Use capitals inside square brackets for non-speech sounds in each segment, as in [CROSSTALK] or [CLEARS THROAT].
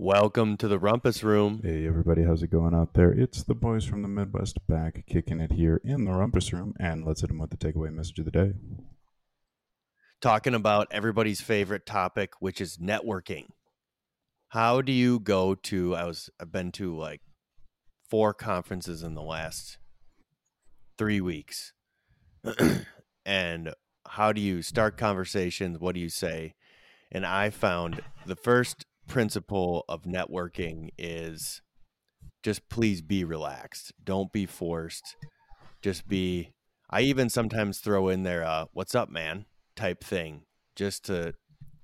Welcome to the Rumpus Room. Hey everybody, how's it going out there? It's the boys from the Midwest back kicking it here in the Rumpus Room, and let's hit them with the takeaway message of the day. Talking about everybody's favorite topic, which is networking. How do you go to? I was I've been to like four conferences in the last three weeks, [CLEARS THROAT] and how do you start conversations? What do you say? And I found the first principle of networking is just please be relaxed. Don't be forced. Just be I even sometimes throw in there uh what's up man type thing just to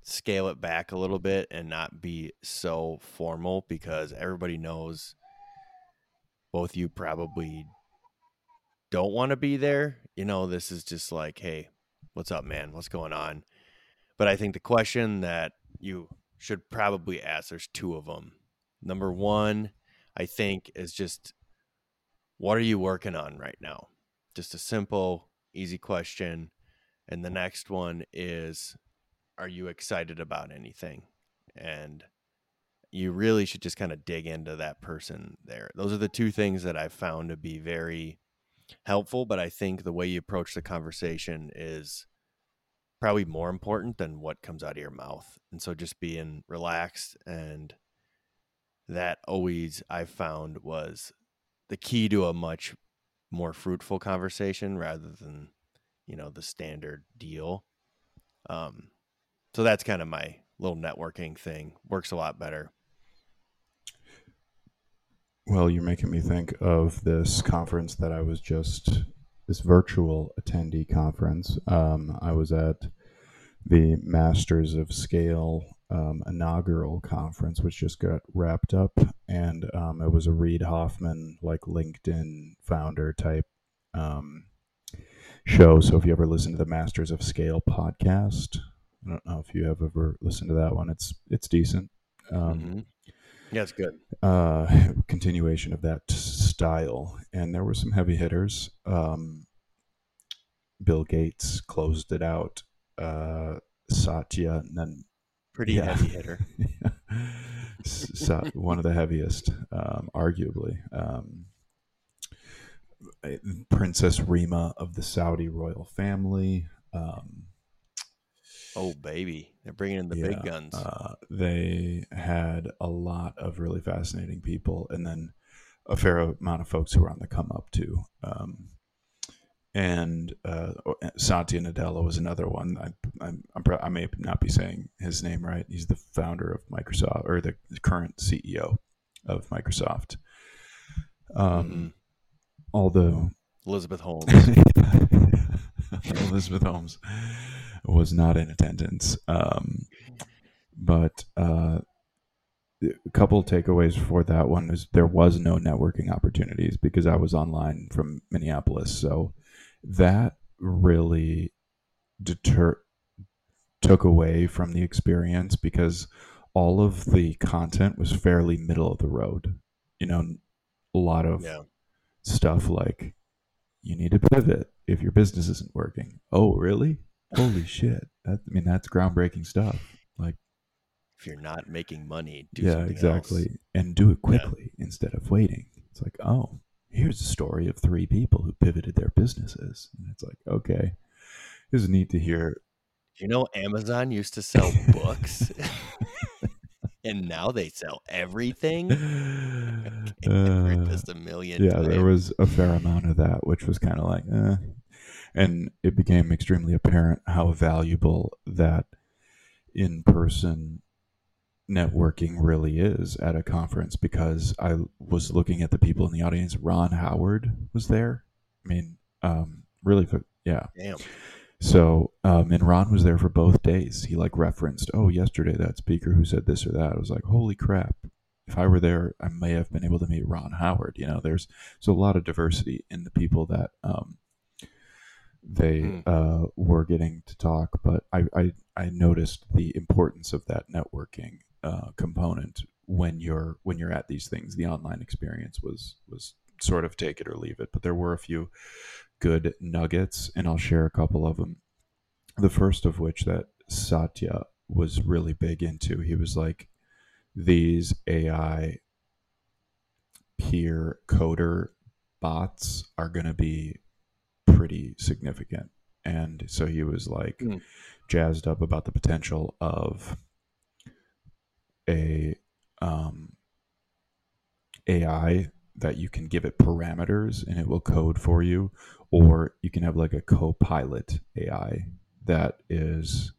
scale it back a little bit and not be so formal because everybody knows both you probably don't want to be there. You know, this is just like, hey, what's up man? What's going on? But I think the question that you should probably ask. There's two of them. Number one, I think, is just what are you working on right now? Just a simple, easy question. And the next one is are you excited about anything? And you really should just kind of dig into that person there. Those are the two things that I've found to be very helpful. But I think the way you approach the conversation is probably more important than what comes out of your mouth. And so just being relaxed and that always I found was the key to a much more fruitful conversation rather than, you know, the standard deal. Um so that's kind of my little networking thing. Works a lot better. Well, you're making me think of this conference that I was just this virtual attendee conference. Um, I was at the Masters of Scale um, inaugural conference, which just got wrapped up, and um, it was a Reed Hoffman like LinkedIn founder type um, show. So if you ever listen to the Masters of Scale podcast, I don't know if you have ever listened to that one. It's it's decent. Um, mm-hmm. Yeah, it's good. Uh, continuation of that style, and there were some heavy hitters. Um, Bill Gates closed it out uh, Satya Nan. Pretty yeah. heavy hitter. [LAUGHS] one of the heaviest, um, arguably. Um, Princess Rima of the Saudi royal family. Um, oh, baby. They're bringing in the yeah, big guns. Uh, they had a lot of really fascinating people, and then a fair amount of folks who were on the come up, too. Um, and uh, Satya Nadella was another one. I, I'm, I'm, i may not be saying his name right. He's the founder of Microsoft or the current CEO of Microsoft. Um, mm-hmm. Although Elizabeth Holmes, [LAUGHS] Elizabeth Holmes was not in attendance, um, but uh, a couple takeaways for that one is there was no networking opportunities because I was online from Minneapolis, so that really deter took away from the experience because all of the content was fairly middle of the road. You know, a lot of yeah. stuff like you need to pivot if your business isn't working. Oh, really? Holy shit. That, I mean, that's groundbreaking stuff. Like, if you're not making money, do yeah, exactly. Else. And do it quickly yeah. instead of waiting. It's like, oh, here's a story of three people who pivoted their businesses. And it's like, okay, it was neat to hear. You know, Amazon used to sell books. [LAUGHS] and now they sell everything. [LAUGHS] uh, just a million. Yeah, times. there was a fair amount of that, which was kind of like, eh. and it became extremely apparent how valuable that in-person networking really is at a conference because I was looking at the people in the audience. Ron Howard was there. I mean, um, really, yeah. Damn. So, um, and Ron was there for both days. He like referenced, oh, yesterday that speaker who said this or that. I was like, holy crap. If I were there, I may have been able to meet Ron Howard. You know, there's so a lot of diversity in the people that um, they hmm. uh, were getting to talk. But I, I I noticed the importance of that networking uh, component when you're when you're at these things. The online experience was was sort of take it or leave it, but there were a few good nuggets, and I'll share a couple of them. The first of which that Satya was really big into. He was like, these AI peer coder bots are going to be pretty significant. And so he was like Mm. jazzed up about the potential of a um, AI that you can give it parameters and it will code for you, or you can have like a co-pilot AI that is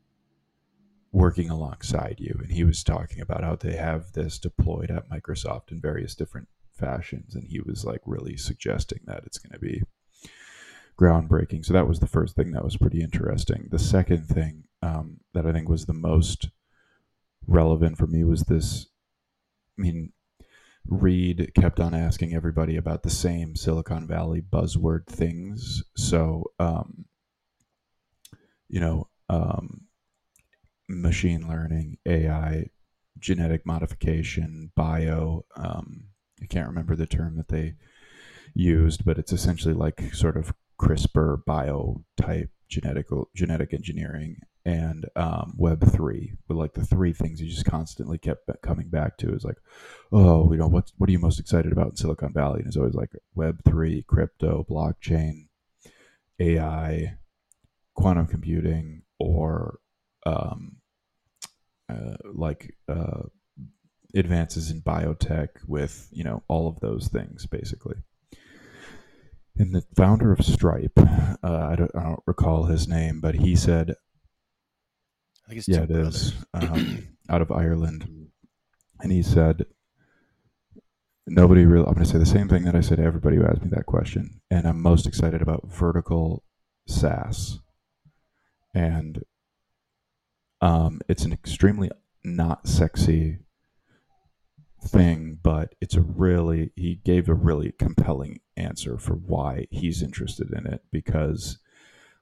working alongside you. And he was talking about how they have this deployed at Microsoft in various different fashions, and he was like really suggesting that it's going to be groundbreaking. So that was the first thing that was pretty interesting. The second thing um, that I think was the most relevant for me was this. I mean, Reed kept on asking everybody about the same Silicon Valley buzzword things. So, um, you know, um, machine learning, AI, genetic modification, bio. Um, I can't remember the term that they used, but it's essentially like sort of CRISPR bio type genetic genetic engineering and um, Web three. But like the three things he just constantly kept coming back to is like, oh, you know, what what are you most excited about in Silicon Valley? And it's always like Web three, crypto, blockchain, AI, quantum computing, or um, uh, like uh, advances in biotech with you know all of those things basically. And the founder of Stripe, uh, I, don't, I don't recall his name, but he said, I think it's "Yeah, it is. um, [CLEARS THROAT] out of Ireland," and he said, "Nobody really." I'm going to say the same thing that I said to everybody who asked me that question, and I'm most excited about vertical SaaS, and um, it's an extremely not sexy thing, but it's a really he gave a really compelling answer for why he's interested in it because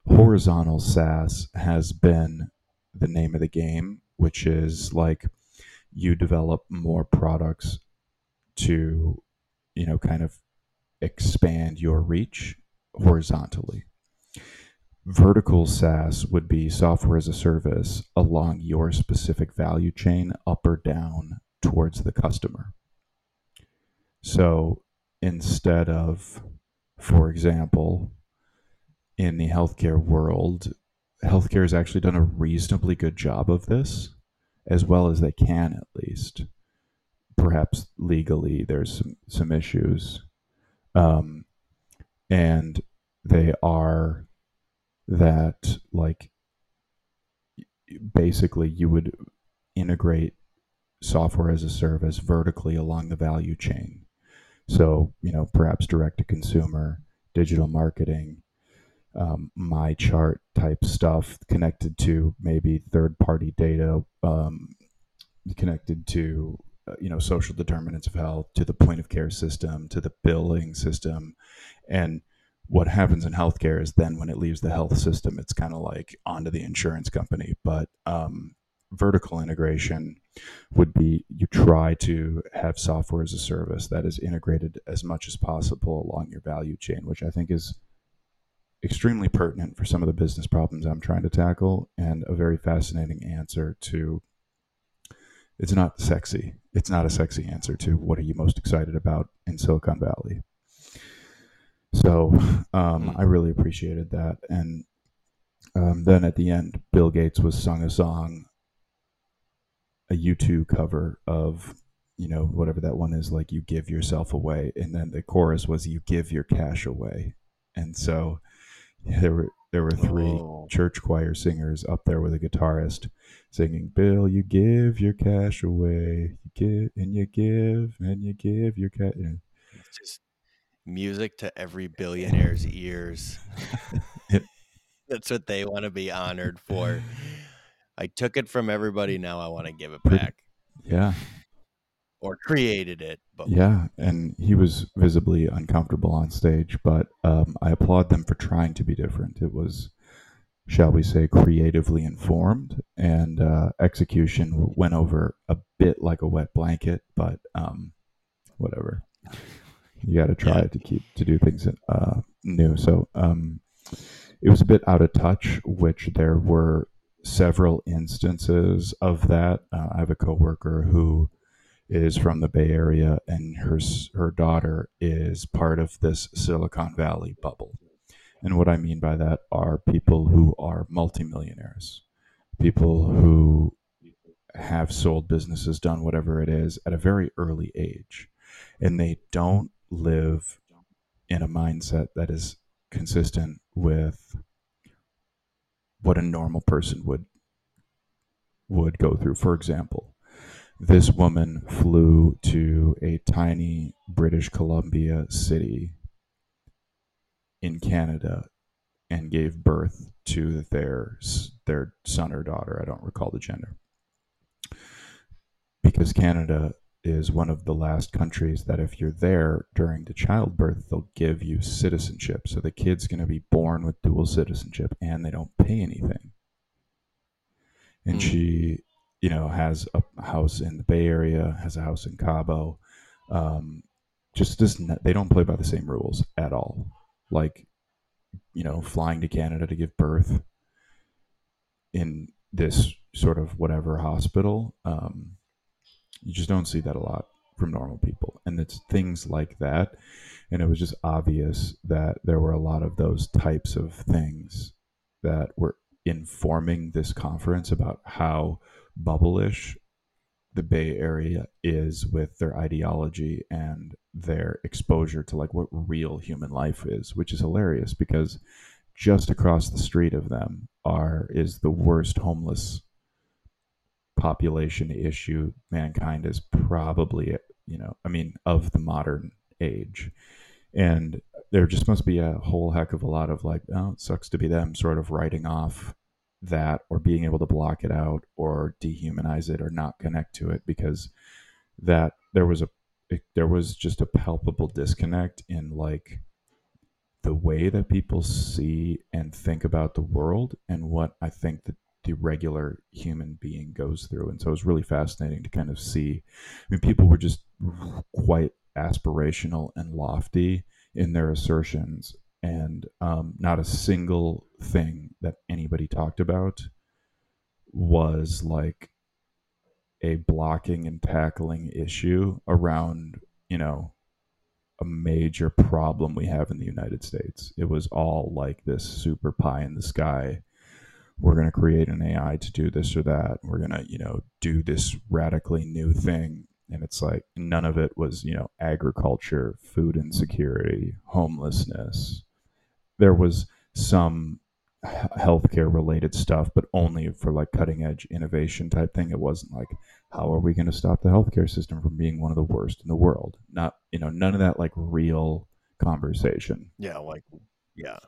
horizontal SaaS has been the name of the game, which is like you develop more products to, you know, kind of expand your reach horizontally. Vertical SaaS would be software as a service along your specific value chain, up or down towards the customer. So instead of, for example, in the healthcare world, healthcare has actually done a reasonably good job of this, as well as they can at least. Perhaps legally, there's some, some issues. Um, and they are that, like, basically, you would integrate software as a service vertically along the value chain. So, you know, perhaps direct to consumer, digital marketing, um, MyChart type stuff connected to maybe third party data, um, connected to, uh, you know, social determinants of health, to the point of care system, to the billing system. And what happens in healthcare is then when it leaves the health system, it's kind of like onto the insurance company. But um, vertical integration would be you try to have software as a service that is integrated as much as possible along your value chain, which I think is extremely pertinent for some of the business problems I'm trying to tackle and a very fascinating answer to it's not sexy. It's not a sexy answer to what are you most excited about in Silicon Valley. So um, Hmm. I really appreciated that. And um, then at the end, Bill Gates was sung a song, a U2 cover of, you know, whatever that one is, like you give yourself away. And then the chorus was you give your cash away. And so there were there were three Oh. church choir singers up there with a guitarist singing, "Bill, you give your cash away, you give and you give and you give your cash." It's just music to every billionaire's ears. [LAUGHS] [LAUGHS] That's what they want to be honored for. [LAUGHS] I took it from everybody. Now I want to give it back yeah, or created it. But yeah, and he was visibly uncomfortable on stage, but um, I applaud them for trying to be different. It was, shall we say, creatively informed, and uh, execution went over a bit like a wet blanket, but um, whatever. You got to try Yeah. to keep to do things uh, new. So um, it was a bit out of touch, which there were several instances of that. Uh, I have a coworker who is from the Bay Area, and her her daughter is part of this Silicon Valley bubble. And what I mean by that are people who are multimillionaires, people who have sold businesses, done whatever it is at a very early age, and they don't live in a mindset that is consistent with what a normal person would would go through. For example, this woman flew to a tiny British Columbia city in Canada and gave birth to their their son or daughter. I don't recall the gender. Because Canada is one of the last countries that if you're there during the childbirth, they'll give you citizenship. So the kid's going to be born with dual citizenship and they don't pay anything. And mm. she, you know, has a house in the Bay Area, has a house in Cabo. Um, just doesn't, they don't play by the same rules at all. Like, you know, flying to Canada to give birth in this sort of whatever hospital. Um, you just don't see that a lot from normal people. And it's things like that. And it was just obvious that there were a lot of those types of things that were informing this conference about how bubblish the Bay Area is with their ideology and their exposure to like what real human life is, which is hilarious because just across the street of them are is the worst homeless population issue mankind is probably you know i mean of the modern age. And there just must be a whole heck of a lot of like oh it sucks to be them sort of writing off that or being able to block it out or dehumanize it or not connect to it because that there was a it, there was just a palpable disconnect in like the way that people see and think about the world and what I think that the regular human being goes through. And so it was really fascinating to kind of see. I mean, people were just quite aspirational and lofty in their assertions, and um, not a single thing that anybody talked about was like a blocking and tackling issue around, you know, a major problem we have in the United States. It was all like this super pie in the sky we're going to create an AI to do this or that. We're going to, you know, do this radically new thing. And it's like none of it was, you know, agriculture, food insecurity, homelessness. There was some healthcare related stuff, but only for like cutting edge innovation type thing. It wasn't like, how are we going to stop the healthcare system from being one of the worst in the world? Not, you know, none of that like real conversation. Yeah. Like, yeah.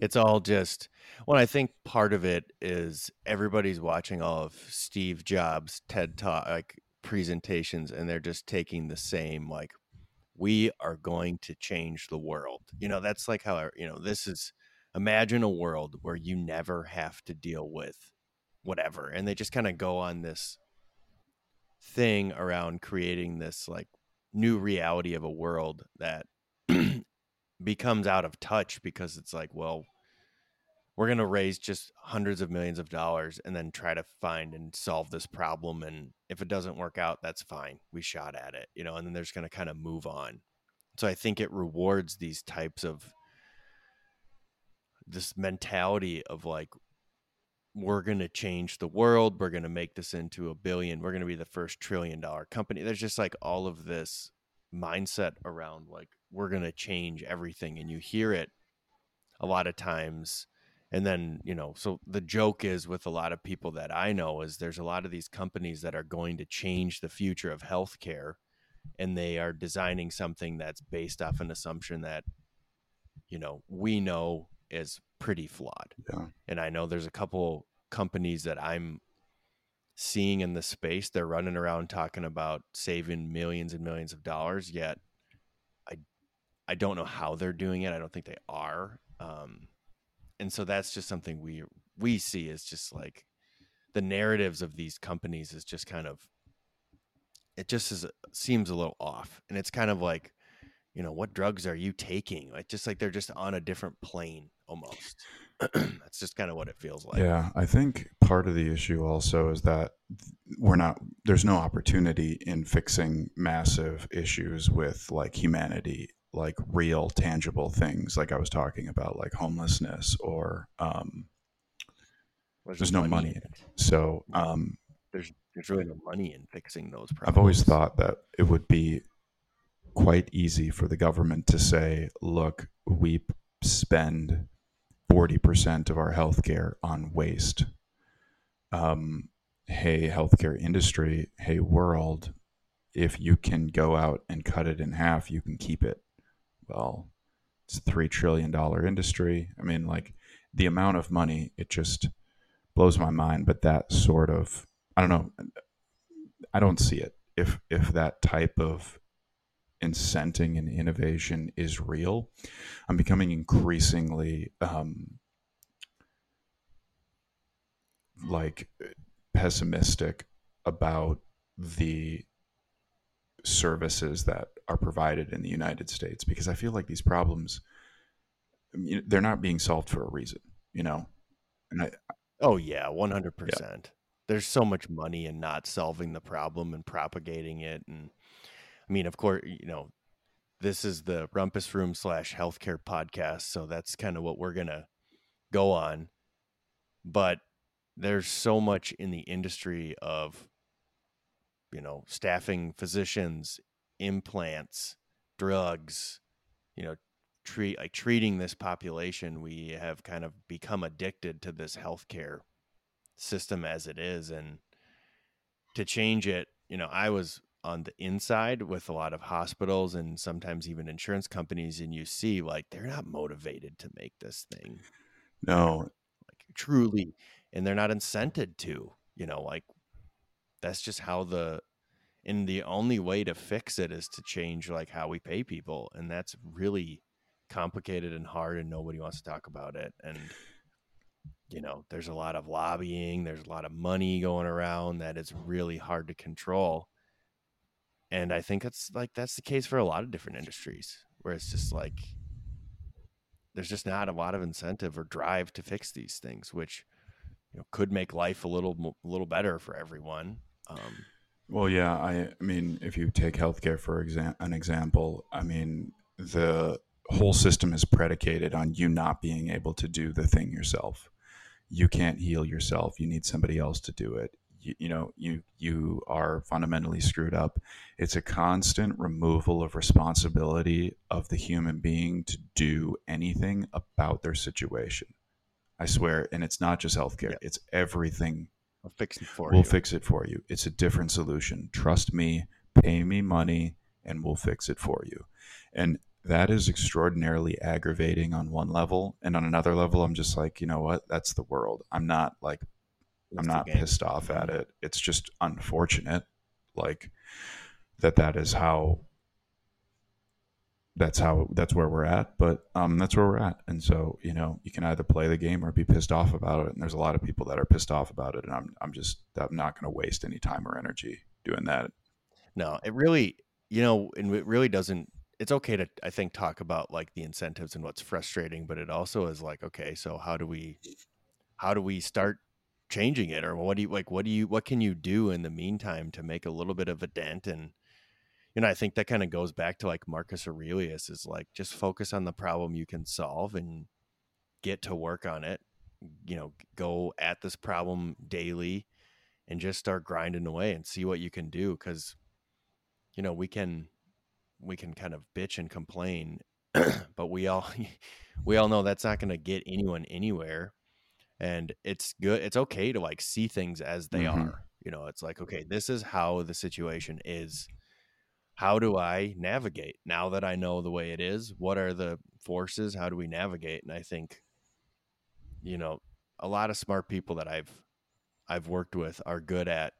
It's all just well, I think part of it is everybody's watching all of Steve Jobs TED Talk like presentations and they're just taking the same like we are going to change the world. You know, that's like how you know, this is imagine a world where you never have to deal with whatever and they just kind of go on this thing around creating this like new reality of a world that [CLEARS THROAT] becomes out of touch because it's like, well, we're going to raise just hundreds of millions of dollars and then try to find and solve this problem. And if it doesn't work out, that's fine. We shot at it, you know, and then there's going to kind of move on. So I think it rewards these types of this mentality of like, we're going to change the world. We're going to make this into a billion. We're going to be the first trillion dollar company. There's just like all of this mindset around like, we're going to change everything and you hear it a lot of times and then you know so the joke is with a lot of people that i know is there's a lot of these companies that are going to change the future of healthcare and they are designing something that's based off an assumption that you know we know is pretty flawed yeah. and i know there's a couple companies that i'm seeing in the space they're running around talking about saving millions and millions of dollars yet I I don't know how they're doing it. I don't think they are. Um, and so that's just something we we see is just like the narratives of these companies is just kind of it just is seems a little off and it's kind of like you know what drugs are you taking? Like just like they're just on a different plane almost. [CLEARS THROAT] That's just kind of what it feels like. Yeah i think part of the issue also is that we're not there's no opportunity in fixing massive issues with like humanity like real tangible things like i was talking about like homelessness or um, There's, there's no money in it. so um, There's there's really no money in fixing those problems. i've always thought that it would be quite easy for the government to say look we spend 40% of our healthcare on waste. Um, hey healthcare industry hey world if you can go out and cut it in half you can keep it well it's a three trillion dollar industry. I mean like the amount of money it just blows my mind but that sort of i don't know i don't see it. If if that type of incenting and innovation is real i'm becoming increasingly um like pessimistic about the services that are provided in the United States because I feel like these problems they're not being solved for a reason, you know. And I Oh yeah, one hundred percent. There's so much money in not solving the problem and propagating it, and I mean, of course, you know, this is the Rumpus Room slash Healthcare podcast, so that's kind of what we're gonna go on. But there's so much in the industry of, you know, staffing physicians, implants, drugs, you know, treat like treating this population. We have kind of become addicted to this healthcare system as it is and to change it you know i was on the inside with a lot of hospitals and sometimes even insurance companies and you see like they're not motivated to make this thing no, like truly and they're not incented to you know like that's just how the and the only way to fix it is to change like how we pay people and that's really complicated and hard and nobody wants to talk about it and you know there's a lot of lobbying there's a lot of money going around that is really hard to control and i think that's like that's the case for a lot of different industries where it's just like there's just not a lot of incentive or drive to fix these things which you know could make life a little a little better for everyone um Well, yeah, I, I mean, if you take healthcare for exa- an example, I mean, the whole system is predicated on you not being able to do the thing yourself. You can't heal yourself. You need somebody else to do it. You, you know, you you are fundamentally screwed up. It's a constant removal of responsibility of the human being to do anything about their situation. I swear, and it's not just healthcare; Yeah. it's everything i'll fix it for we'll you fix it for you. It's a different solution. Trust me, pay me money, and we'll fix it for you. And that is extraordinarily aggravating on one level. And on another level, I'm just like, you know what? That's the world. I'm not like, I'm not game. pissed off at it. It's just unfortunate, like, that that is how. That's how that's where we're at, but um, that's where we're at, and so you know you can either play the game or be pissed off about it. And there's a lot of people that are pissed off about it, and I'm I'm just I'm not going to waste any time or energy doing that. No, it really, you know, and it really doesn't. It's okay to, I think, talk about like the incentives and what's frustrating, but it also is like, okay, so how do we, how do we start changing it, or what do you like? What do you, what can you do in the meantime to make a little bit of a dent? And you know, I think that kind of goes back to like Marcus Aurelius is like just focus on the problem you can solve and get to work on it. You know, go at this problem daily and just start grinding away and see what you can do because you know we can we can kind of bitch and complain [CLEARS THROAT] but we all [LAUGHS] we all know that's not going to get anyone anywhere and it's good it's okay to like see things as they Mhm. are you know it's like okay this is how the situation is how do i navigate? Now that i know the way it is what are the forces? How do we navigate? And i think you know a lot of smart people that i've i've worked with are good at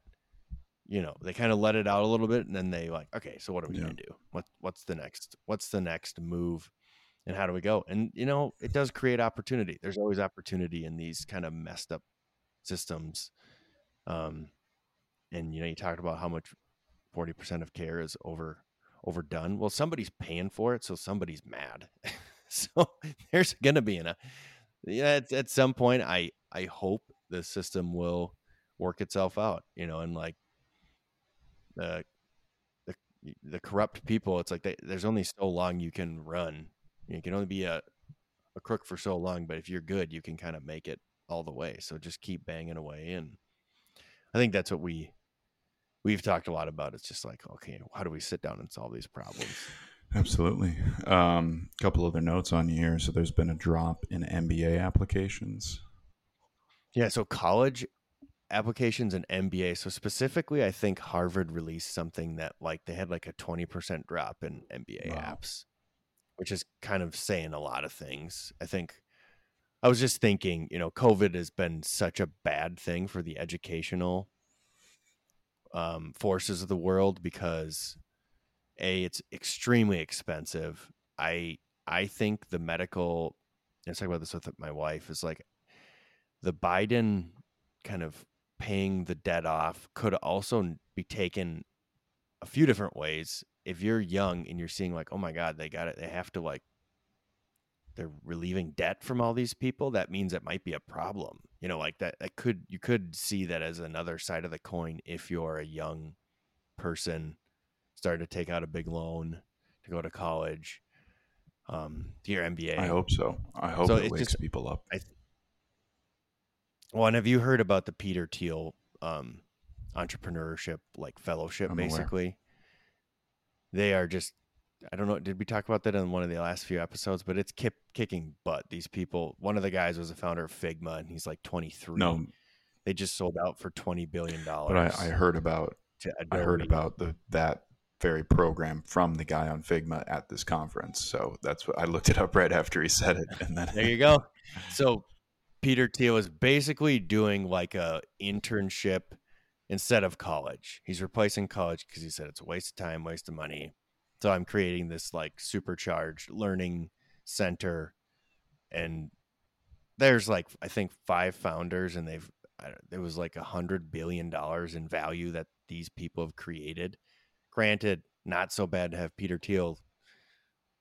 you know they kind of let it out a little bit and then they like okay so what are we Yeah. going to do? What what's the next what's the next move and how do we go? And you know it does create opportunity. There's always opportunity in these kind of messed up systems um and you know you talked about how much 40% of care is over overdone well somebody's paying for it so somebody's mad [LAUGHS] so there's gonna be an uh, yeah at, at some point i i hope the system will work itself out you know and like the the the corrupt people. It's like they, there's only so long you can run. You can only be a a crook for so long, but if you're good, you can kind of make it all the way. So just keep banging away, and I think that's what we we've talked a lot about. It's just like, okay, how do we sit down and solve these problems? Absolutely. A um, couple other notes on here. So there's been a drop in MBA applications. Yeah. So college applications and MBA. So specifically, I think Harvard released something that like they had like a 20% drop in MBA wow. apps, which is kind of saying a lot of things. I think I was just thinking, you know, COVID has been such a bad thing for the educational um, forces of the world because a it's extremely expensive. I I think the medical. I was talking about this with my wife. Is like the Biden kind of paying the debt off could also be taken a few different ways. If you're young and you're seeing like, oh my God, they got it, they have to like, they're relieving debt from all these people. That means it might be a problem. You know, like that. That could you could see that as another side of the coin if you're a young person starting to take out a big loan to go to college, um, to your MBA. I hope so. I hope so it wakes just, people up. I, well, and have you heard about the Peter Thiel um, entrepreneurship like fellowship? I'm basically, aware. they are just. I don't know. Did we talk about that in one of the last few episodes? But it's kip, kicking butt. These people. One of the guys was a founder of Figma, and he's like 23. No, they just sold out for 20 billion dollars. But I, I heard about. I heard about the that very program from the guy on Figma at this conference. So that's what I looked it up right after he said it, and then there you go. So Peter Thiel is basically doing like a internship instead of college. He's replacing college because he said it's a waste of time, waste of money. So I'm creating this like supercharged learning center, and there's like I think five founders, and they've it was like a hundred billion dollars in value that these people have created. Granted, not so bad to have Peter Thiel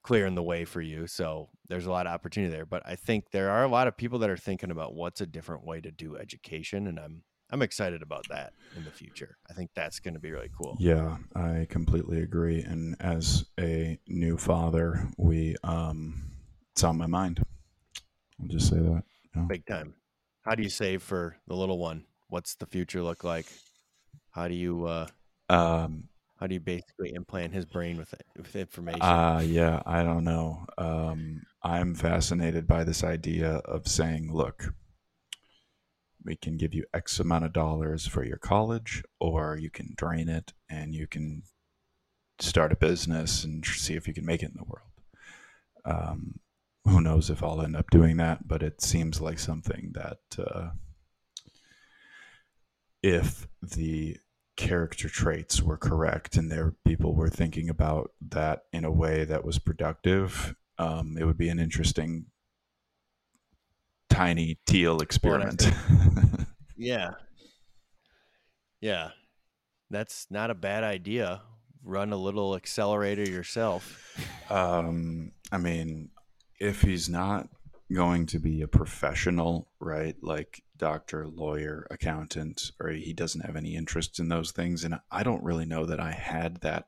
clearing the way for you. So there's a lot of opportunity there. But I think there are a lot of people that are thinking about what's a different way to do education, and I'm I'm excited about that in the future. I think that's going to be really cool. Yeah, I completely agree. And as a new father, we um, it's on my mind. I'll just say that. Yeah. Big time. How do you save for the little one? What's the future look like? How do you uh, um, how do you basically implant his brain with it, with information? Uh yeah, I don't know. Um, I'm fascinated by this idea of saying, look, we can give you X amount of dollars for your college, or you can drain it and you can start a business and see if you can make it in the world. Um, who knows if I'll end up doing that, but it seems like something that uh, if the character traits were correct and there people were thinking about that in a way that was productive, um, it would be an interesting tiny Thiel experiment. [LAUGHS] yeah. Yeah. That's not a bad idea. Run a little accelerator yourself. Um, I mean, if he's not going to be a professional, right? Like doctor, lawyer, accountant, or he doesn't have any interest in those things. And I don't really know that I had that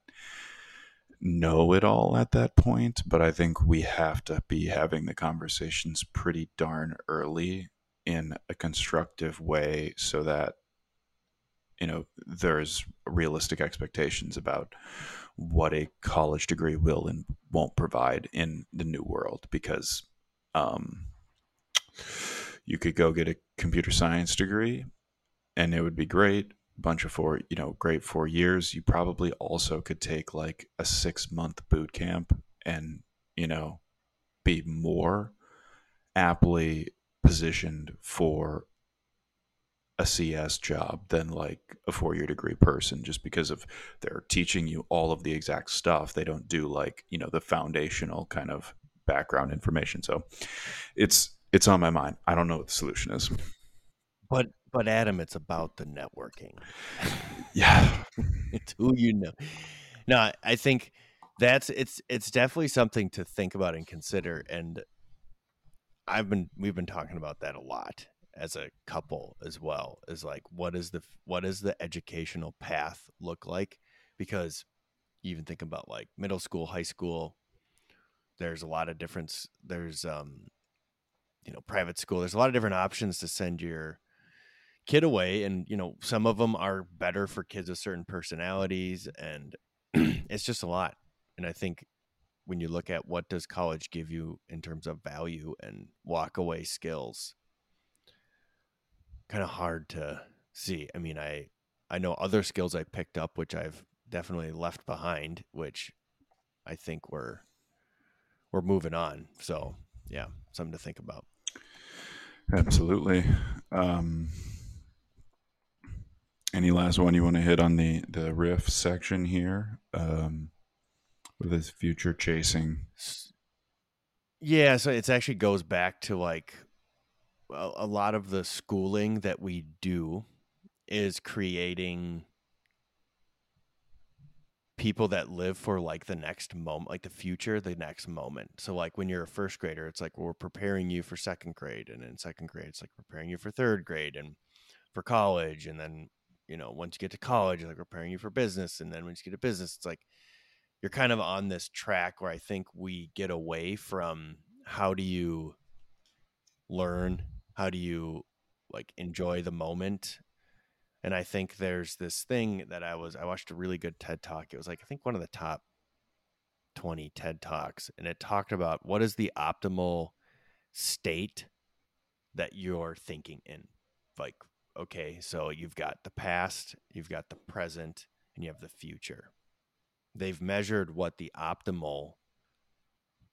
know it all at that point, but I think we have to be having the conversations pretty darn early in a constructive way so that you know there's realistic expectations about what a college degree will and won't provide in the new world because um, you could go get a computer science degree and it would be great bunch of four you know great four years you probably also could take like a six month boot camp and you know be more aptly positioned for a CS job than like a four year degree person just because of they're teaching you all of the exact stuff. They don't do like, you know, the foundational kind of background information. So it's it's on my mind. I don't know what the solution is. But but Adam, it's about the networking. [LAUGHS] yeah. it's who you know. No, I think that's it's it's definitely something to think about and consider. And I've been we've been talking about that a lot as a couple as well. Is like what is the what is the educational path look like? because you even think about like middle school, high school, there's a lot of difference. There's, um, you know, private school. There's a lot of different options to send your kid away. And, you know, some of them are better for kids with certain personalities. And [CLEARS THROAT] it's just a lot. And I think when you look at what does college give you in terms of value and walk away skills, kind of hard to see. I mean, I I know other skills I picked up which I've definitely left behind, which I think we're we're moving on. So yeah, something to think about. Absolutely. Um, any last one you want to hit on the the riff section here um, with this future chasing? Yeah, so it actually goes back to like a, a lot of the schooling that we do is creating people that live for like the next moment, like the future, the next moment. So like when you're a first grader, it's like well, we're preparing you for second grade, and in second grade, it's like preparing you for third grade and for college, and then you know once you get to college, like preparing you for business, and then once you get to business, it's like you're kind of on this track where I think we get away from how do you learn, how do you like enjoy the moment and I think there's this thing that I was I watched a really good TED talk. It was like I think one of the top 20 TED talks and it talked about what is the optimal state that you're thinking in. Like okay, so you've got the past, you've got the present, and you have the future. They've measured what the optimal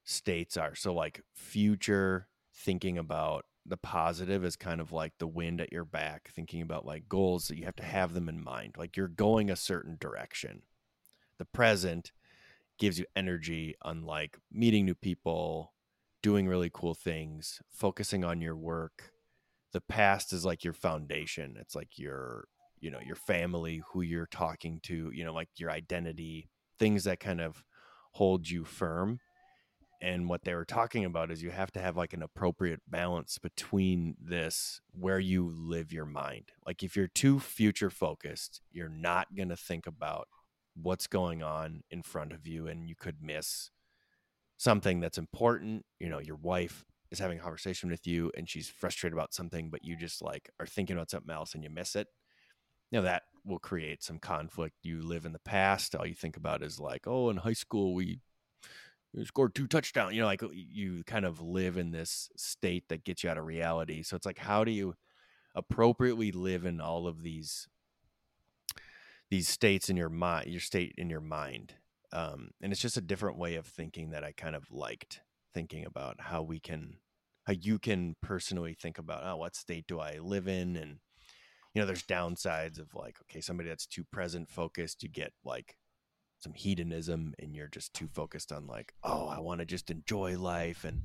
states are. So like future thinking about the positive is kind of like the wind at your back, thinking about like goals that you have to have them in mind. Like you're going a certain direction. The present gives you energy unlike meeting new people, doing really cool things, focusing on your work. The past is like your foundation. It's like your, you know, your family, who you're talking to, you know, like your identity, things that kind of hold you firm and what they were talking about is you have to have like an appropriate balance between this where you live your mind like if you're too future focused you're not going to think about what's going on in front of you and you could miss something that's important you know your wife is having a conversation with you and she's frustrated about something but you just like are thinking about something else and you miss it you know that will create some conflict you live in the past all you think about is like oh in high school we scored two touchdowns. You know, like you kind of live in this state that gets you out of reality. So it's like, how do you appropriately live in all of these these states in your mind, your state in your mind? Um, and it's just a different way of thinking that I kind of liked thinking about how we can, how you can personally think about, oh, what state do I live in? And, you know, there's downsides of like, okay, somebody that's too present focused, you get like some hedonism and you're just too focused on like oh i want to just enjoy life and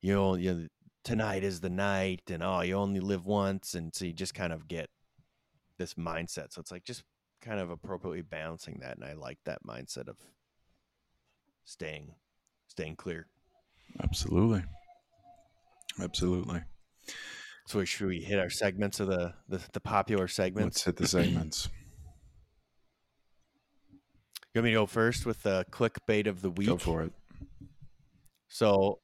you know, you know tonight is the night and oh you only live once. And so you just kind of get this mindset. So it's like just kind of appropriately balancing that and i like that mindset of staying staying clear. Absolutely absolutely so should we hit our segments of the the, the popular segments let's hit the segments [CLEARS THROAT] you want me to go first with the clickbait of the week? Go for it. So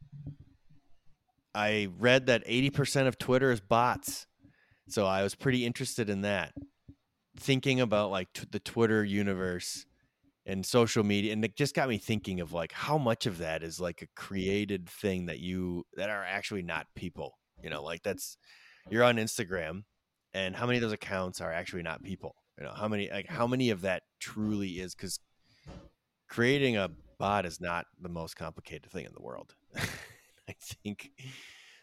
I read that 80% of Twitter is bots. So I was pretty interested in that. Thinking about like t- the Twitter universe and social media and it just got me thinking of like how much of that is like a created thing that you that are actually not people. You know, like that's you're on Instagram and how many of those accounts are actually not people? You know, how many like how mm. many of that truly is cuz creating a bot is not the most complicated thing in the world. [LAUGHS] I think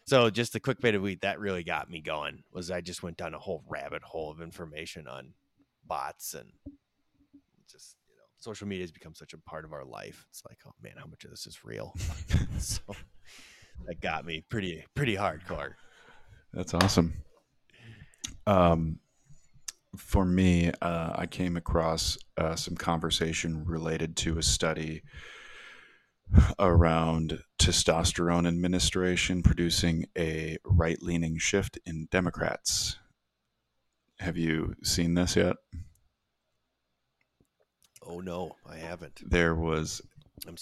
so. Just a quick bit of wheat that really got me going was I just went down a whole rabbit hole of information on bots and just social media has become such a part of our life. It's like oh man, how much of this is real? [LAUGHS] [LAUGHS] so that got me pretty pretty hardcore. That's awesome. Um, for me, uh, I came across uh, some conversation related to a study around testosterone administration producing a right leaning shift in Democrats. Have you seen this yet? Oh no, I haven't. There was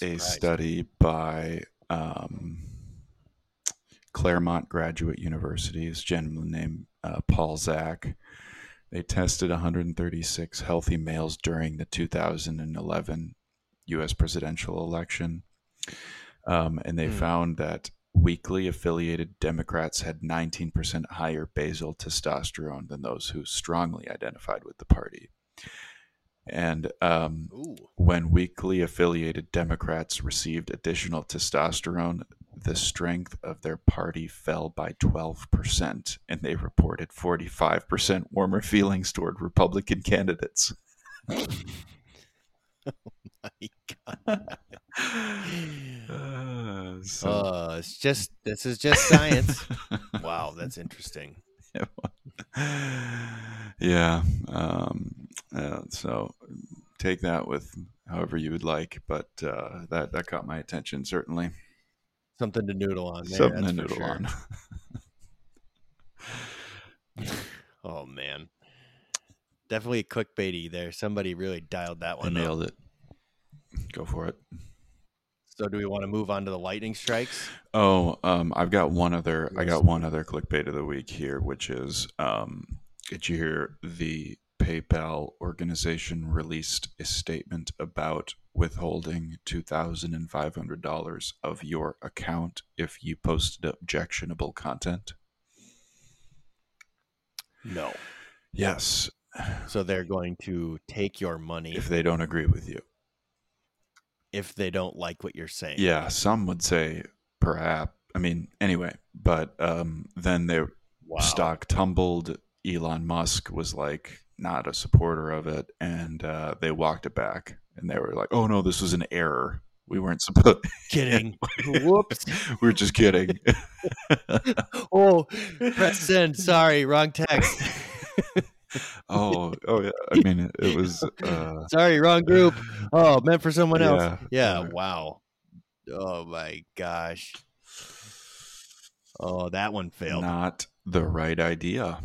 a study by um, Claremont Graduate University. This gentleman named uh, Paul Zak. They tested 136 healthy males during the 2011 U.S. presidential election, um, and they Hmm. found that weakly affiliated Democrats had 19% higher basal testosterone than those who strongly identified with the party. And um, when weakly affiliated Democrats received additional testosterone, the strength of their party fell by 12%, and they reported 45% warmer feelings toward Republican candidates. [LAUGHS] Oh my [LAUGHS] God. Uh, so, Uh, it's just this is just science. [LAUGHS] wow, that's interesting. [LAUGHS] yeah. Um, uh, so take that with however you would like, but uh, that, that caught my attention, certainly. Something to noodle on there. Something to noodle sure. on. [LAUGHS] Oh man. Definitely a clickbaity there. Somebody really dialed that I one up. nailed it. Go for it. So do we want to move on to the lightning strikes? Oh, um, I've got one other. I got one other clickbait of the week here, which is, um, did you hear the PayPal organization released a statement about withholding two thousand and five hundred dollars of your account if you posted objectionable content? No. Yes, So they're going to take your money if, they don't agree with you. They don't like what you're saying. Yeah, some would say perhaps. I mean, anyway, but um, then their Wow. stock tumbled. Elon Musk was like not a supporter of it, and uh, they walked it back, and they were like, "Oh no, this was an error. We weren't [LAUGHS] supposed. Kidding. Whoops. [LAUGHS] we are just kidding." [LAUGHS] Oh, press send. Sorry, wrong text. Oh, oh yeah. I mean, it, was. [LAUGHS] Uh, Sorry, wrong group. Oh, meant for someone else. Yeah, Yeah. yeah. Wow. Oh my gosh. Oh, that one failed. not the right idea.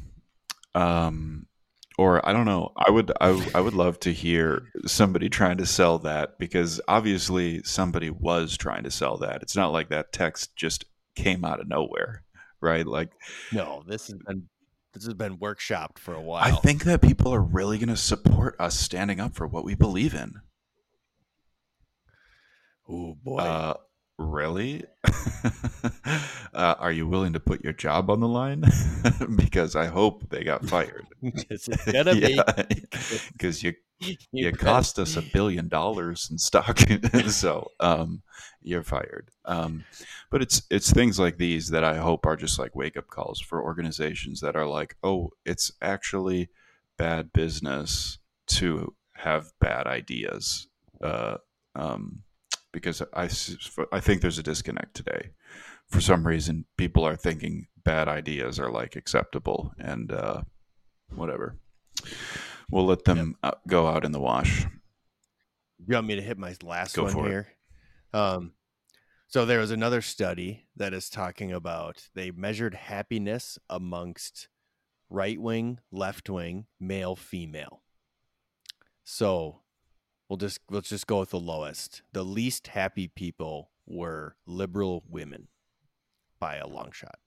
Um, or I don't know. I would I, I would love to hear somebody trying to sell that because obviously somebody was trying to sell that. It's not like that text just came out of nowhere, right? Like No, this has been this has been workshopped for a while. I think that people are really going to support us standing up for what we believe in. Oh boy. Uh, really? [LAUGHS] uh, are you willing to put your job on the line? [LAUGHS] because I hope they got fired. [LAUGHS] this is gonna be. because you You cost us a billion dollars in stock, [LAUGHS] so um, you're fired. Um, but it's it's things like these that I hope are just like wake up calls for organizations that are like, oh, it's actually bad business to have bad ideas, uh, um, because I I think there's a disconnect today. For some reason, people are thinking bad ideas are like acceptable and uh, whatever. We'll let them uh, go out in the wash. You want me to hit my last Go one here? Um, so there was another study that is talking about they measured happiness amongst right wing, left wing, male, female. So we'll just let's just go with the lowest. The least happy people were liberal women by a long shot.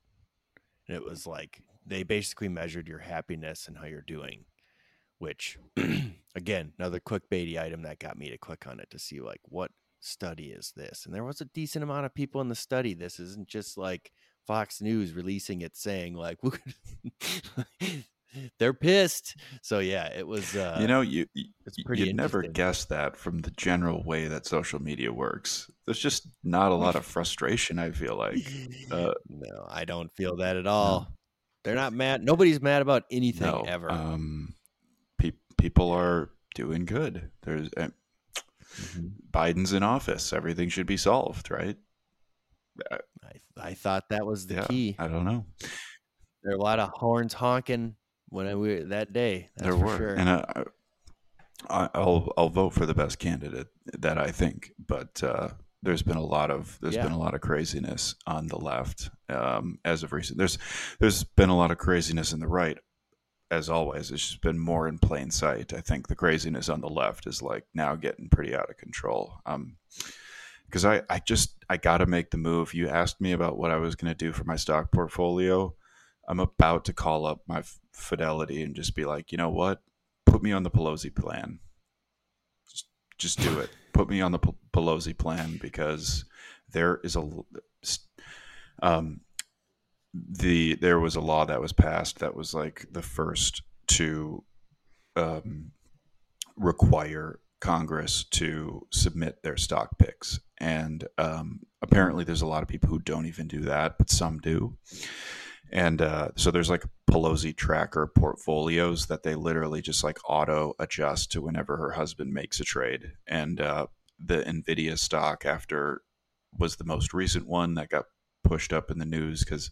And it was like they basically measured your happiness and how you're doing, which [CLEARS THROAT] again, another clickbaity item that got me to click on it to see like what study is this? And there was a decent amount of people in the study. This isn't just like Fox News releasing it saying like [LAUGHS] [LAUGHS] they're pissed. So yeah, it was uh you know, you it's pretty you'd never guess that from the general way that social media works. There's just not a lot of [LAUGHS] frustration. I feel like. Uh, no, I don't feel that at all. They're not mad. Nobody's mad about anything no, ever. Um, people are doing good. There's uh, Mhm. Biden's in office. Everything should be solved, right? I, I thought that was the yeah. key. I don't know. There are a lot of horns honking when I we that day. That's there for were, sure. and I, I, I'll I'll vote for the best candidate that I think, but uh, there's been a lot of there's Yeah. been a lot of craziness on the left um, as of recent. There's there's been a lot of craziness in the right as always, it's just been more in plain sight. I think the craziness on the left is like now getting pretty out of control. Um, because I, I just I got to make the move. You asked me about what I was to do for my stock portfolio. I'm about to call up my Fidelity and just be like, you know what? Put me on the Pelosi plan. Just, just do it. Put me on the P- Pelosi plan because there is a um the there was a law that was passed that was like the first to um, require Congress to submit their stock picks. And um, apparently, there's a lot of people who don't even do that, but some do. And uh, so there's like Pelosi tracker portfolios that they literally just like auto adjust to whenever her husband makes a trade. And uh, the Nvidia stock after was the most recent one that got pushed up in the news because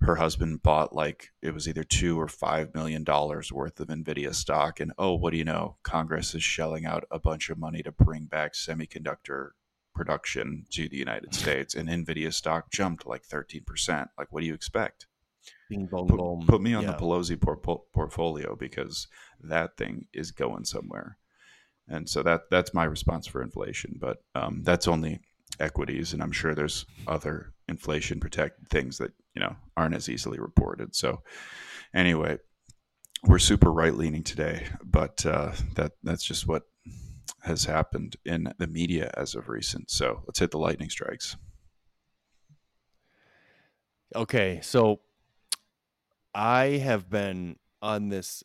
her husband bought like it was either two or five million dollars worth of Nvidia stock. And oh, what do you know? Congress is shelling out a bunch of money to bring back semiconductor production to the United [LAUGHS] States, and Nvidia stock jumped like thirteen percent. Like, what do you expect? Bing, boom, put, boom. put me on Yeah. the Pelosi por- por- portfolio because that thing is going somewhere. And so that that's my response for inflation. But um, that's only equities, and I'm sure there's other inflation protect things that you know aren't as easily reported. So anyway, we're super right leaning today, but uh, that that's just what has happened in the media as of recent. So let's hit the lightning strikes. Okay, so I have been on this,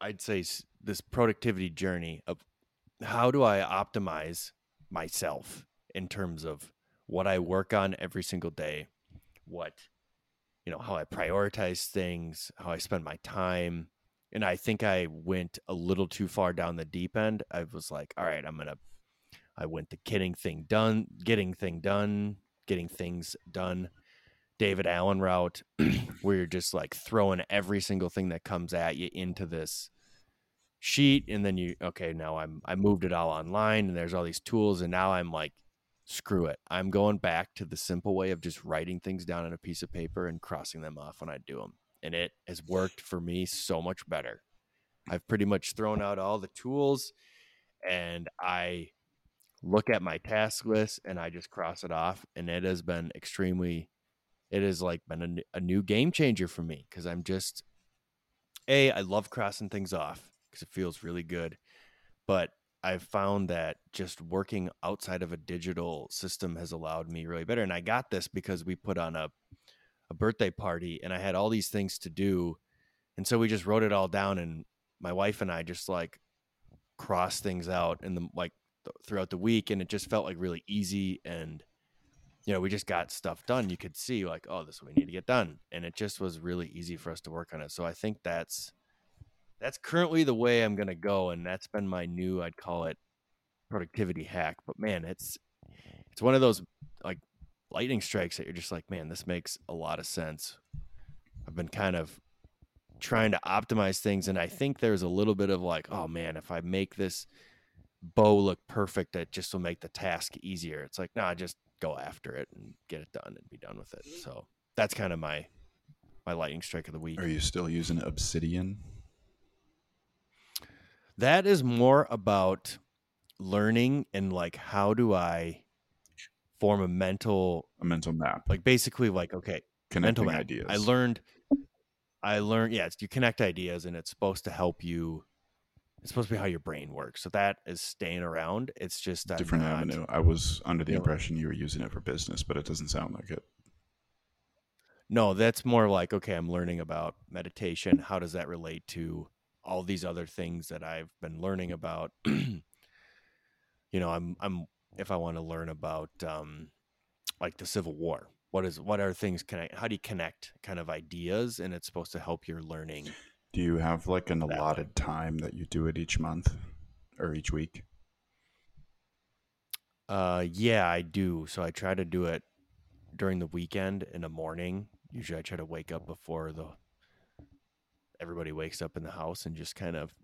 I'd say, this productivity journey of how do I optimize myself in terms of what I work on every single day, what, you know, how I prioritize things, how I spend my time. And I think I went a little too far down the deep end. I was like, all right, I'm to, I went the getting thing done, getting thing done, getting things done. David Allen route [CLEARS THROAT] where you're just like throwing every single thing that comes at you into this sheet and then you okay now I'm I moved it all online and there's all these tools and now I'm like screw it I'm going back to the simple way of just writing things down on a piece of paper and crossing them off when I do them and it has worked for me so much better. I've pretty much thrown out all the tools and I look at my task list and I just cross it off and it has been extremely it has like been a, a new game changer for me because I'm just a I love crossing things off because it feels really good, but I've found that just working outside of a digital system has allowed me really better. And I got this because we put on a a birthday party and I had all these things to do, and so we just wrote it all down and my wife and I just like crossed things out in the like th- throughout the week and it just felt like really easy and you know, we just got stuff done. You could see like, oh, this we need to get done. And it just was really easy for us to work on it. So I think that's that's currently the way I'm gonna go. And that's been my new, I'd call it productivity hack. But man, it's it's one of those like lightning strikes that you're just like, man, this makes a lot of sense. I've been kind of trying to optimize things and I think there's a little bit of like, oh man, if I make this bow look perfect, it just will make the task easier. It's like, nah, just go after it and get it done and be done with it. So that's kind of my my lightning strike of the week. Are you still using Obsidian? That is more about learning and like how do I form a mental A mental map, like basically like okay connecting mental map. ideas. I learned I learned yeah, it's, you connect ideas and it's supposed to help you it's supposed to be how your brain works. So that is staying around. It's just I'm different avenue. I was under the impression you were using it for business, but it doesn't sound like it. No, that's more like okay, I'm learning about meditation. How does that relate to all these other things that I've been learning about? [CLEARS THROAT] you know, I'm I'm if I want to learn about um like the Civil War. What is what are things connect how do you connect kind of ideas and it's supposed to help your learning? Do you have like an allotted time that you do it each month or each week? Uh yeah, I do. So I try to do it during the weekend in the morning. Usually I try to wake up before the everybody wakes up in the house and just kind of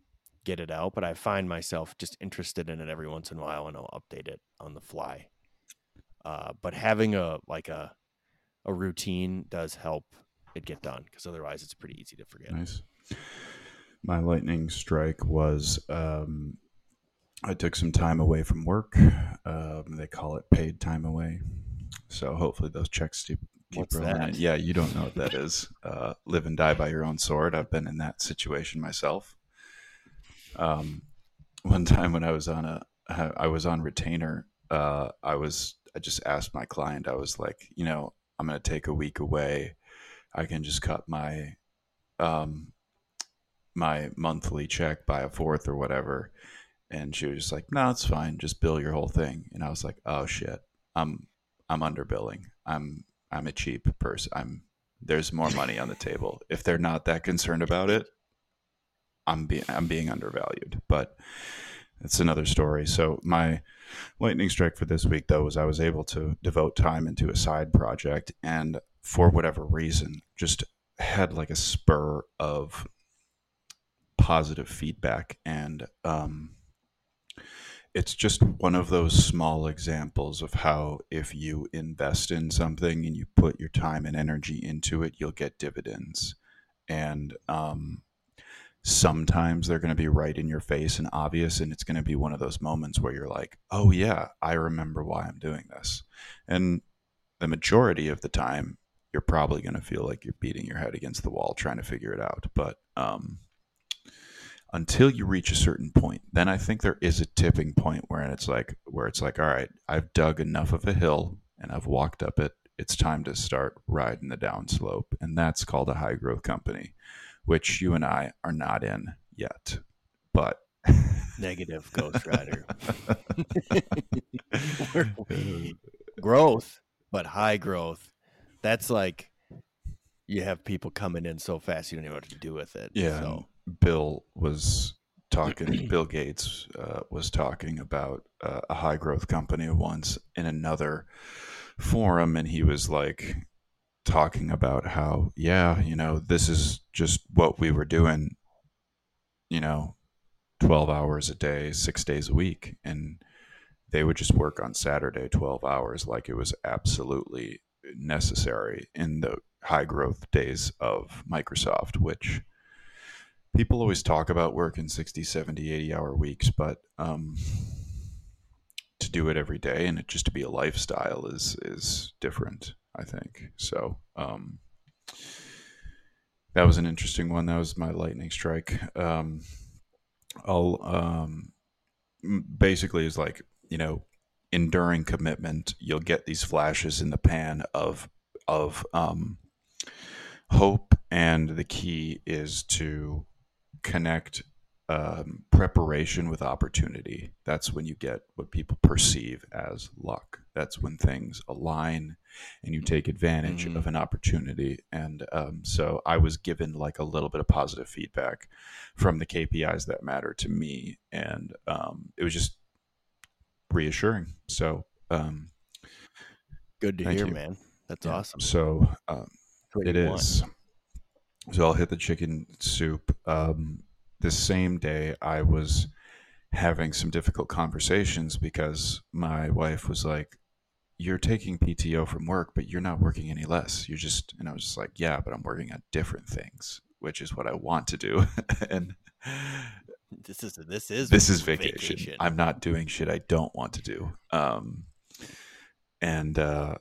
get it out, but I find myself just interested in it every once in a while and I'll update it on the fly. Uh but having a like a a routine does help it get done because otherwise it's pretty easy to forget. Nice. My lightning strike was um, I took some time away from work. Um, they call it paid time away. So hopefully those checks What's that? Yeah, you don't know what that is. Uh, live and die by your own sword. I've been in that situation myself. Um, one time when I was on a, I was on retainer. Uh, I was, I just asked my client. I was like, you know, I'm going to take a week away. I can just cut my, um, my monthly check by a fourth or whatever. And she was just like, no, it's fine. Just bill your whole thing. And I was like, oh shit, I'm, I'm underbilling. I'm, I'm a cheap person. I'm, there's more money on the table. If they're not that concerned about it, I'm being I'm being undervalued. But it's another story. So my lightning strike for this week though was I was able to devote time into a side project and for whatever reason just had like a spur of positive feedback and um it's just one of those small examples of how if you invest in something and you put your time and energy into it, you'll get dividends. And um, sometimes they're going to be right in your face and obvious, and it's going to be one of those moments where you're like, oh, yeah, I remember why I'm doing this. And the majority of the time, you're probably going to feel like you're beating your head against the wall trying to figure it out. But um, until you reach a certain point then i think there is a tipping point where it's like where it's like all right i've dug enough of a hill and i've walked up it it's time to start riding the downslope and that's called a high growth company which you and i are not in yet but Negative Ghost Rider. [LAUGHS] [LAUGHS] growth, but high growth. That's like you have people coming in so fast you don't know what to do with it. Yeah. So bill was talking [CLEARS THROAT] bill gates uh, was talking about uh, a high growth company once in another forum and he was like talking about how yeah you know this is just what we were doing you know 12 hours a day 6 days a week and they would just work on saturday 12 hours like it was absolutely necessary in the high growth days of microsoft which people always talk about working 60 70 80 hour weeks but um, to do it every day and it just to be a lifestyle is is different i think. So um, that was an interesting one. That was my lightning strike. Um, i'll um, basically is like you know enduring commitment. You'll get these flashes in the pan of of um, hope and the key is to connect um, preparation with opportunity. That's when you get what people perceive as luck. That's when things align and you take advantage Mhm. of an opportunity. And um, so I was given like a little bit of positive feedback from the KPIs that matter to me. And um, it was just reassuring. So, um, good to hear, you. man. That's yeah. awesome. So, um, what want. So I'll hit the chicken soup. Um, the same day, I was having some difficult conversations because my wife was like, "You're taking PTO from work, but you're not working any less. You're just," and I was just like, "Yeah, but I'm working on different things, which is what I want to do." [LAUGHS] and This is this is this is vacation. I'm not doing shit I don't want to do. Um, and uh,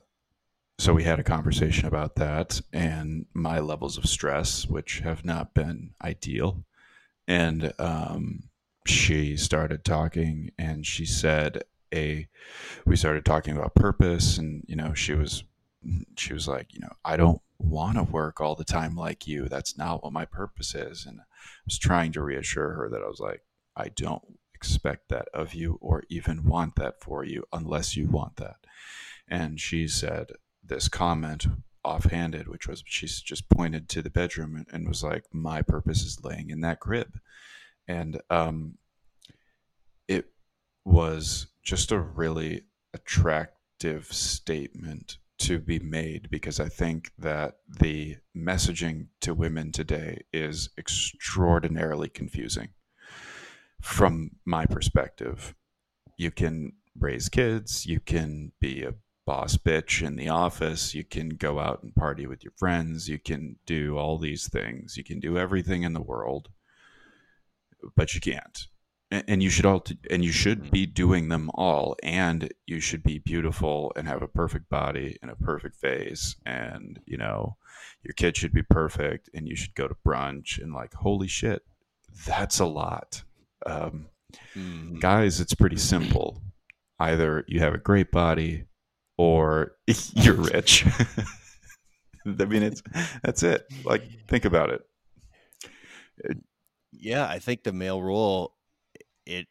so we had a conversation about that and my levels of stress, which have not been ideal. And um, she started talking, and she said a. We started talking about purpose, and you know, she was she was like, you know, I don't want to work all the time like you. That's not what my purpose is. And I was trying to reassure her that I was like, I don't expect that of you or even want that for you unless you want that. And she said this comment offhanded, which was she's just pointed to the bedroom and, and was like, My purpose is laying in that crib. And um, it was just a really attractive statement to be made because I think that the messaging to women today is extraordinarily confusing. From my perspective, you can raise kids, you can be a boss bitch in the office, you can go out and party with your friends, you can do all these things, you can do everything in the world. but you can't. And, you should all and you should be doing them all, and you should be beautiful and have a perfect body and a perfect face, and you know your kid should be perfect, and you should go to brunch and like holy shit, that's a lot. Um, Mhm. guys, it's pretty simple. Either you have a great body or [LAUGHS] you're rich. [LAUGHS] I mean, it's that's it. Like, think about it. Yeah, I think the male role it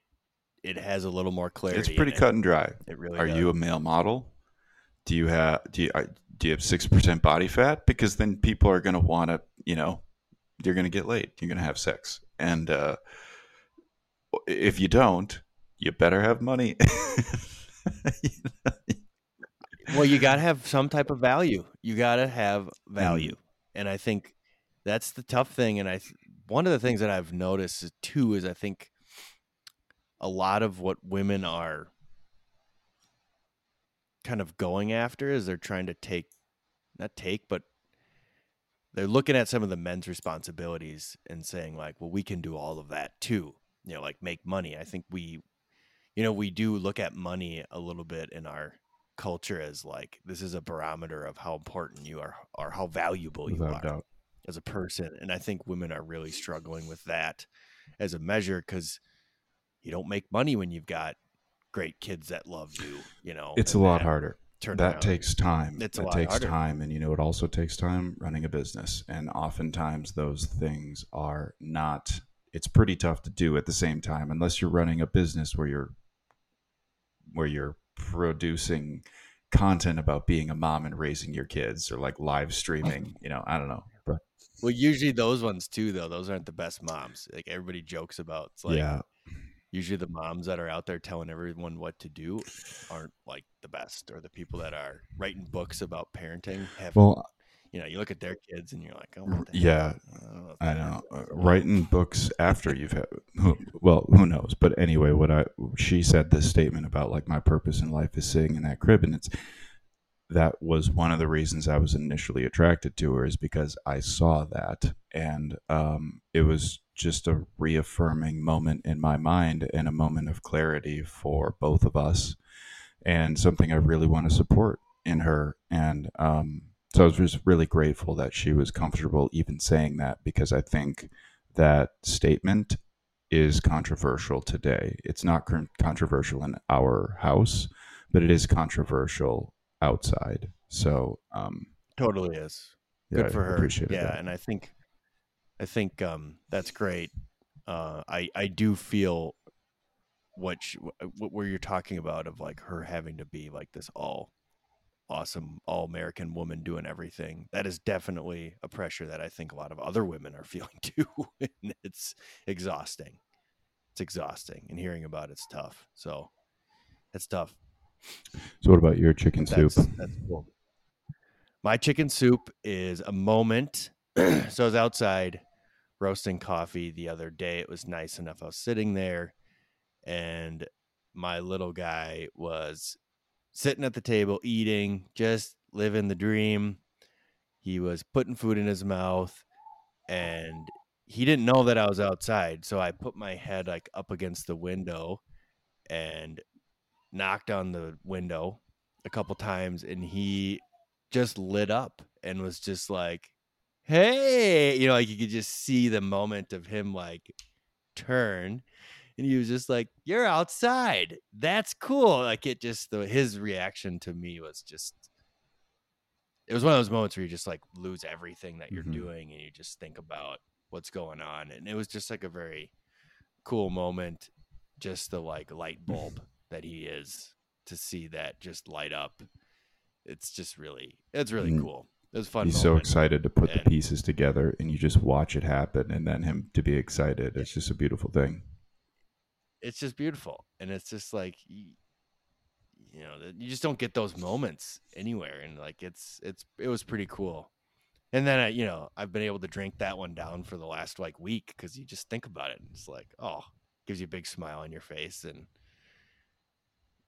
it has a little more clarity. It's pretty it. cut and dry. It really Are does. you a male model? Do you have do you are- do you have six percent body fat? Because then people are going to want to, you know, you're going to get laid. You're going to have sex, and uh, if you don't, you better have money. [LAUGHS] well, you got to have some type of value. You got to have mm-hmm. value. And I think that's the tough thing and I one of the things that I've noticed too is I think a lot of what women are kind of going after is they're trying to take not take but they're looking at some of the men's responsibilities and saying like well we can do all of that too you know like make money i think we you know we do look at money a little bit in our culture as like this is a barometer of how important you are or how valuable you Without are doubt. as a person and i think women are really struggling with that as a measure because you don't make money when you've got great kids that love you you know It's a lot harder. that around. takes time. It's a it lot takes harder. time, and you know it also takes time running a business. And oftentimes those things are not. It's pretty tough to do at the same time, unless you're running a business where you're where you're producing content about being a mom and raising your kids, or like live streaming. [LAUGHS] You know, I don't know, but well usually those ones too though those aren't the best moms like everybody jokes about it's like yeah, usually the moms that are out there telling everyone what to do aren't like the best or the people that are writing books about parenting have well, you know you look at their kids and you're like oh yeah, hell? I don't know I know. Uh, writing books after you've had, who, well, who knows? But anyway, what I she said this statement about like my purpose in life is sitting in that crib, and it's that was one of the reasons I was initially attracted to her is because I saw that, and um, it was just a reaffirming moment in my mind and a moment of clarity for both of us, and something I really want to support in her, and um, so I was just really grateful that she was comfortable even saying that because I think that statement is controversial today. It's not con- controversial in our house, but it is controversial outside. So, um, totally is yeah, good for I her yeah that. and i think i think um that's great uh i i do feel what she, what where you're talking about of like her having to be like this all awesome all american woman doing everything that is definitely a pressure that i think a lot of other women are [LAUGHS] feeling too and it's exhausting it's exhausting and hearing about it's tough so it's tough So, what about your chicken that's, soup? That's cool. My chicken soup is a moment. [CLEARS THROAT] so I was outside roasting coffee the other day. It was nice enough. I was sitting there, and my little guy was sitting at the table eating, just living the dream. He was putting food in his mouth, and he didn't know that I was outside. So I put my head like up against the window and knocked on the window a couple times and he just lit up and was just like hey you know like you could just see the moment of him like turn and he was just like you're outside that's cool like it just the his reaction to me was just it was one of those moments where you just like lose everything that you're Mhm. doing and you just think about what's going on and it was just like a very cool moment just the like light bulb [LAUGHS] that he is to see that just light up it's just really it's really Mm. cool it was fun He's so excited to put the pieces together, and you just watch it happen, and then him to be excited. It's just a beautiful thing. It's just beautiful and it's just like you, you know you just don't get those moments anywhere and like it's it's it was pretty cool and then I, you know i've been able to drink that one down for the last like week because you just think about it and it's like oh gives you a big smile on your face and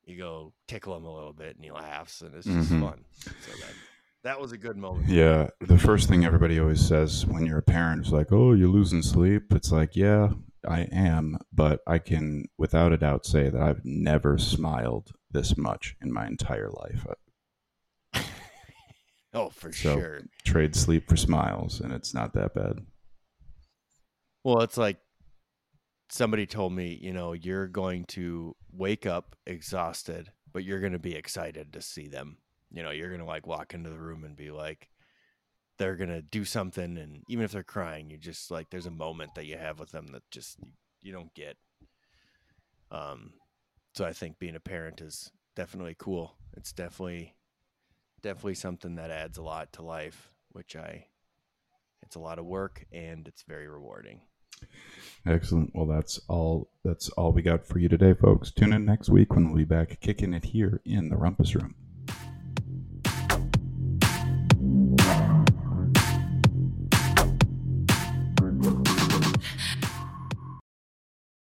you go tickle him a little bit and he laughs and it's just Mhm. fun so that that was a good moment Yeah, the first thing everybody always says when you're a parent is like, "Oh, you're losing sleep." It's like, yeah, I am, but I can without a doubt say that I've never smiled this much in my entire life. [LAUGHS] Oh, for So- sure. Trade sleep for smiles, and it's not that bad. Well, it's like somebody told me, you know, you're going to wake up exhausted, but you're going to be excited to see them. You know, you're going to like walk into the room and be like, they're to do something. And even if they're crying, you just like, there's a moment that you have with them that just you, you don't get. Um, so I think being a parent is definitely cool. It's definitely, definitely something that adds a lot to life, which I, it's a lot of work and it's very rewarding. Excellent. Well, that's all. That's all we got for you today, folks. Tune in next week when we'll be back kicking it here in the Rumpus Room.